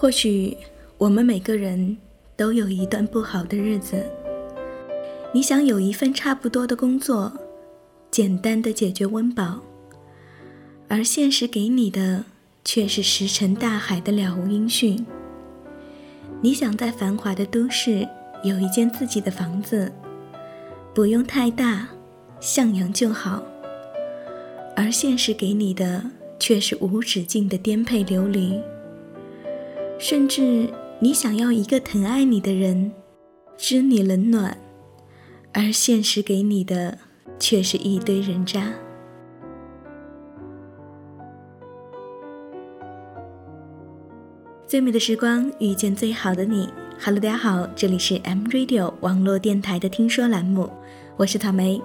或许我们每个人都有一段不好的日子。你想有一份差不多的工作，简单的解决温饱，而现实给你的却是石沉大海的了无音讯。你想在繁华的都市有一间自己的房子，不用太大，向阳就好。而现实给你的却是无止境的颠沛流离，甚至你想要一个疼爱你的人，知你冷暖，而现实给你的却是一堆人渣。最美的时光遇见最好的你，Hello，大家好，这里是 M Radio 网络电台的听说栏目，我是草莓。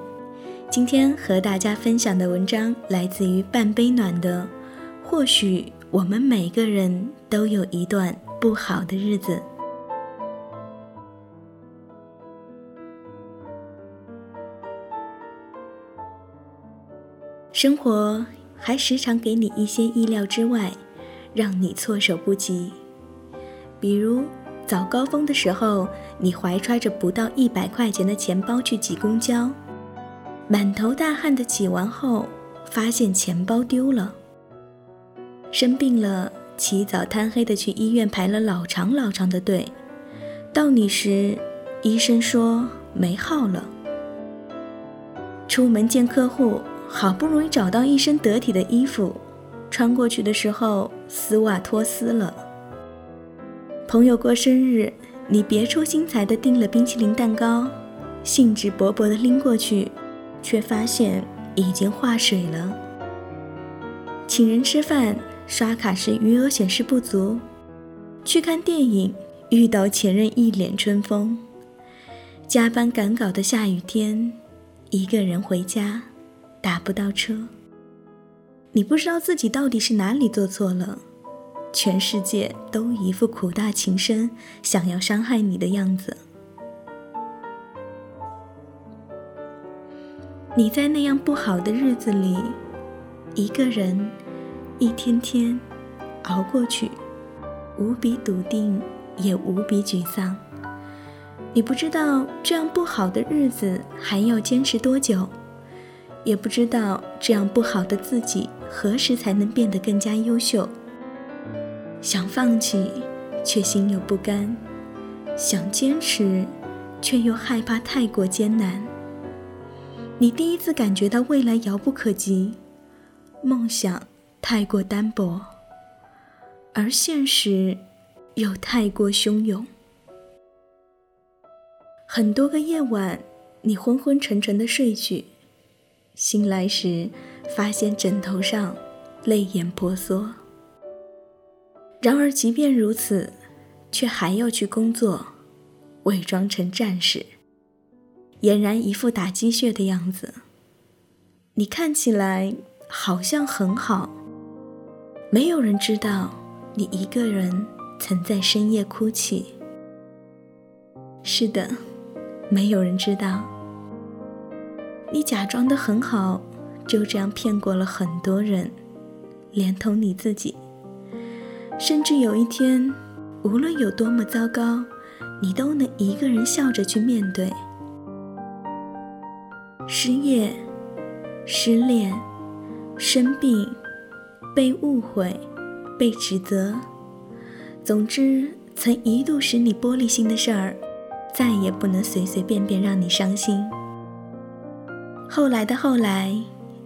今天和大家分享的文章来自于半杯暖的。或许我们每个人都有一段不好的日子，生活还时常给你一些意料之外，让你措手不及。比如早高峰的时候，你怀揣着不到一百块钱的钱包去挤公交。满头大汗的挤完后，发现钱包丢了。生病了，起早贪黑的去医院排了老长老长的队。到你时，医生说没号了。出门见客户，好不容易找到一身得体的衣服，穿过去的时候丝袜脱丝了。朋友过生日，你别出心裁的订了冰淇淋蛋糕，兴致勃勃的拎过去。却发现已经化水了。请人吃饭，刷卡时余额显示不足；去看电影，遇到前任一脸春风；加班赶稿的下雨天，一个人回家，打不到车。你不知道自己到底是哪里做错了，全世界都一副苦大情深，想要伤害你的样子。你在那样不好的日子里，一个人，一天天熬过去，无比笃定，也无比沮丧。你不知道这样不好的日子还要坚持多久，也不知道这样不好的自己何时才能变得更加优秀。想放弃，却心有不甘；想坚持，却又害怕太过艰难。你第一次感觉到未来遥不可及，梦想太过单薄，而现实又太过汹涌。很多个夜晚，你昏昏沉沉的睡去，醒来时发现枕头上泪眼婆娑。然而，即便如此，却还要去工作，伪装成战士。俨然一副打鸡血的样子，你看起来好像很好。没有人知道你一个人曾在深夜哭泣。是的，没有人知道你假装的很好，就这样骗过了很多人，连同你自己。甚至有一天，无论有多么糟糕，你都能一个人笑着去面对。失业、失恋、生病、被误会、被指责，总之，曾一度使你玻璃心的事儿，再也不能随随便便让你伤心。后来的后来，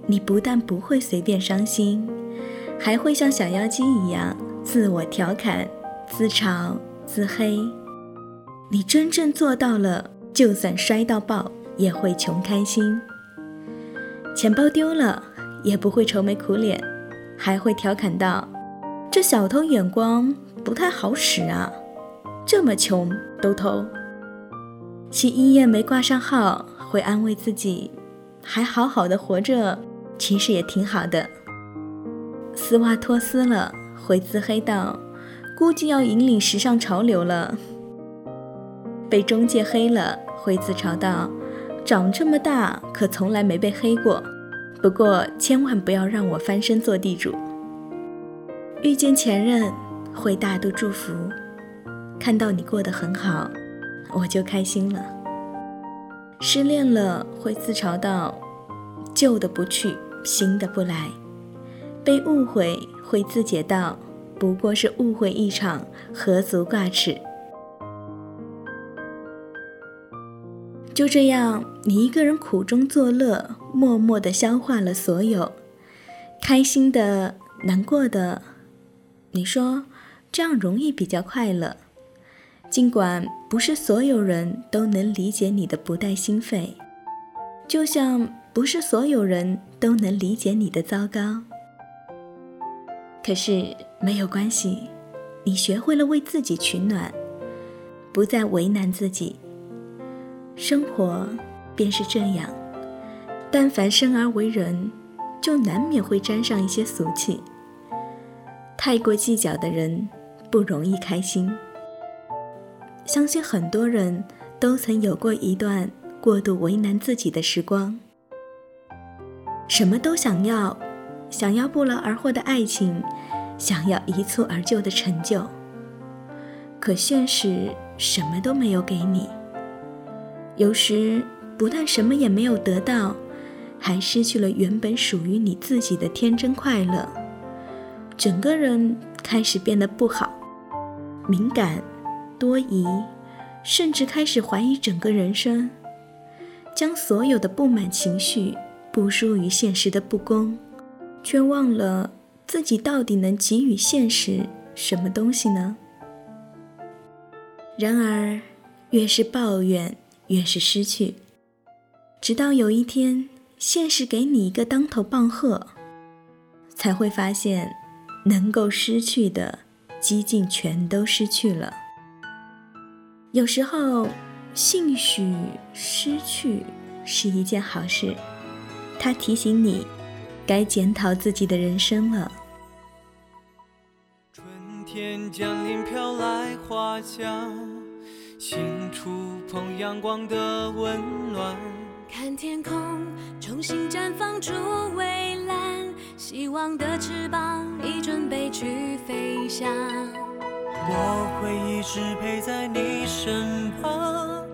你不但不会随便伤心，还会像小妖精一样自我调侃、自嘲、自黑。你真正做到了，就算摔到爆。也会穷开心，钱包丢了也不会愁眉苦脸，还会调侃道：“这小偷眼光不太好使啊，这么穷都偷。”去医院没挂上号，会安慰自己：“还好好的活着，其实也挺好的。”丝袜脱丝了，会自黑道：“估计要引领时尚潮流了。”被中介黑了，会自嘲道。长这么大可从来没被黑过，不过千万不要让我翻身做地主。遇见前任会大度祝福，看到你过得很好，我就开心了。失恋了会自嘲到旧的不去，新的不来；被误会会自解到不过是误会一场，何足挂齿。就这样，你一个人苦中作乐，默默地消化了所有，开心的、难过的。你说这样容易比较快乐，尽管不是所有人都能理解你的不带心肺，就像不是所有人都能理解你的糟糕。可是没有关系，你学会了为自己取暖，不再为难自己。生活便是这样，但凡生而为人，就难免会沾上一些俗气。太过计较的人不容易开心。相信很多人都曾有过一段过度为难自己的时光，什么都想要，想要不劳而获的爱情，想要一蹴而就的成就，可现实什么都没有给你。有时不但什么也没有得到，还失去了原本属于你自己的天真快乐，整个人开始变得不好，敏感、多疑，甚至开始怀疑整个人生，将所有的不满情绪不输于现实的不公，却忘了自己到底能给予现实什么东西呢？然而，越是抱怨。越是失去，直到有一天，现实给你一个当头棒喝，才会发现，能够失去的，几近全都失去了。有时候，兴许失去是一件好事，它提醒你，该检讨自己的人生了。春天降临，飘来花香。心触碰阳光的温暖，看天空重新绽放出蔚蓝，希望的翅膀已准备去飞翔。我会一直陪在你身旁，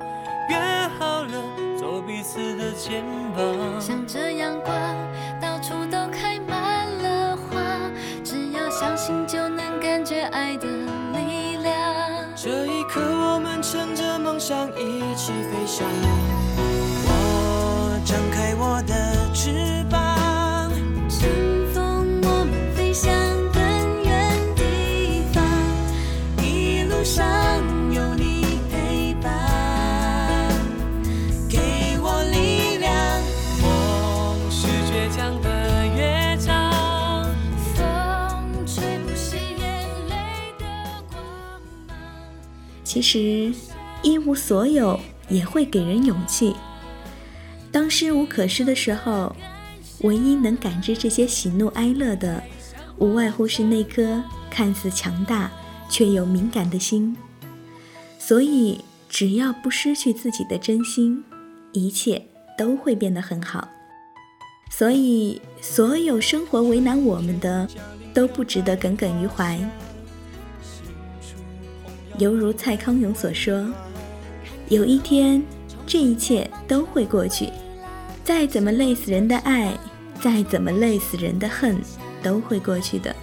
约好了做彼此的肩膀。向着阳光，到处都开满了花，只要相信就能感觉爱的想一起飞翔。我张开我的翅膀，乘风我们飞向更远地方，一路上有你陪伴，给我力量。我是倔强的乐章，风吹不熄眼泪的光芒。其实。一无所有也会给人勇气。当失无可失的时候，唯一能感知这些喜怒哀乐的，无外乎是那颗看似强大却又敏感的心。所以，只要不失去自己的真心，一切都会变得很好。所以，所有生活为难我们的，都不值得耿耿于怀。犹如蔡康永所说：“有一天，这一切都会过去。再怎么累死人的爱，再怎么累死人的恨，都会过去的。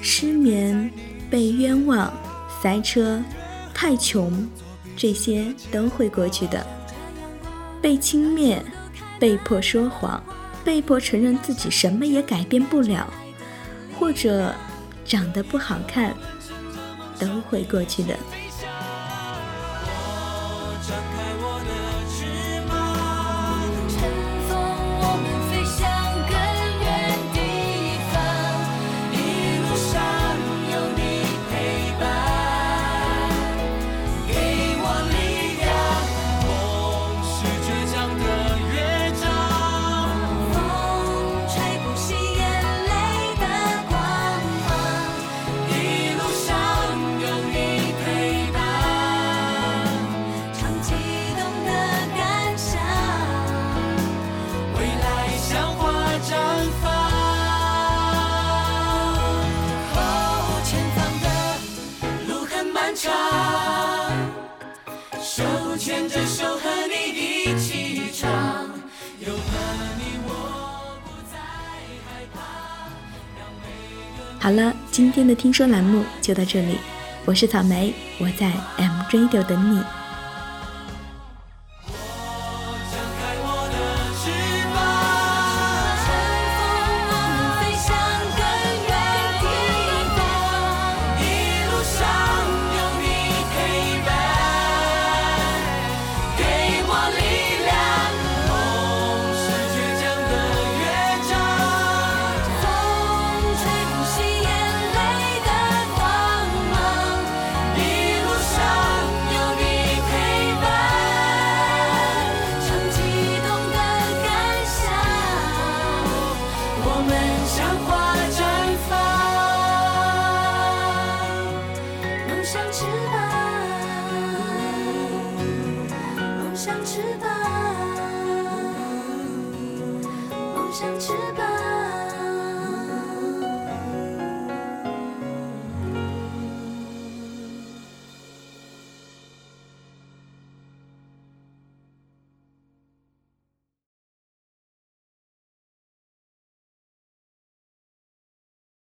失眠、被冤枉、塞车、太穷，这些都会过去的。被轻蔑、被迫说谎、被迫承认自己什么也改变不了，或者长得不好看。”都会过去的。张开。唱手牵着手和你一起唱有了你我不再害怕好了今天的听说栏目就到这里。我是草莓我在 mjdo 等你。像翅膀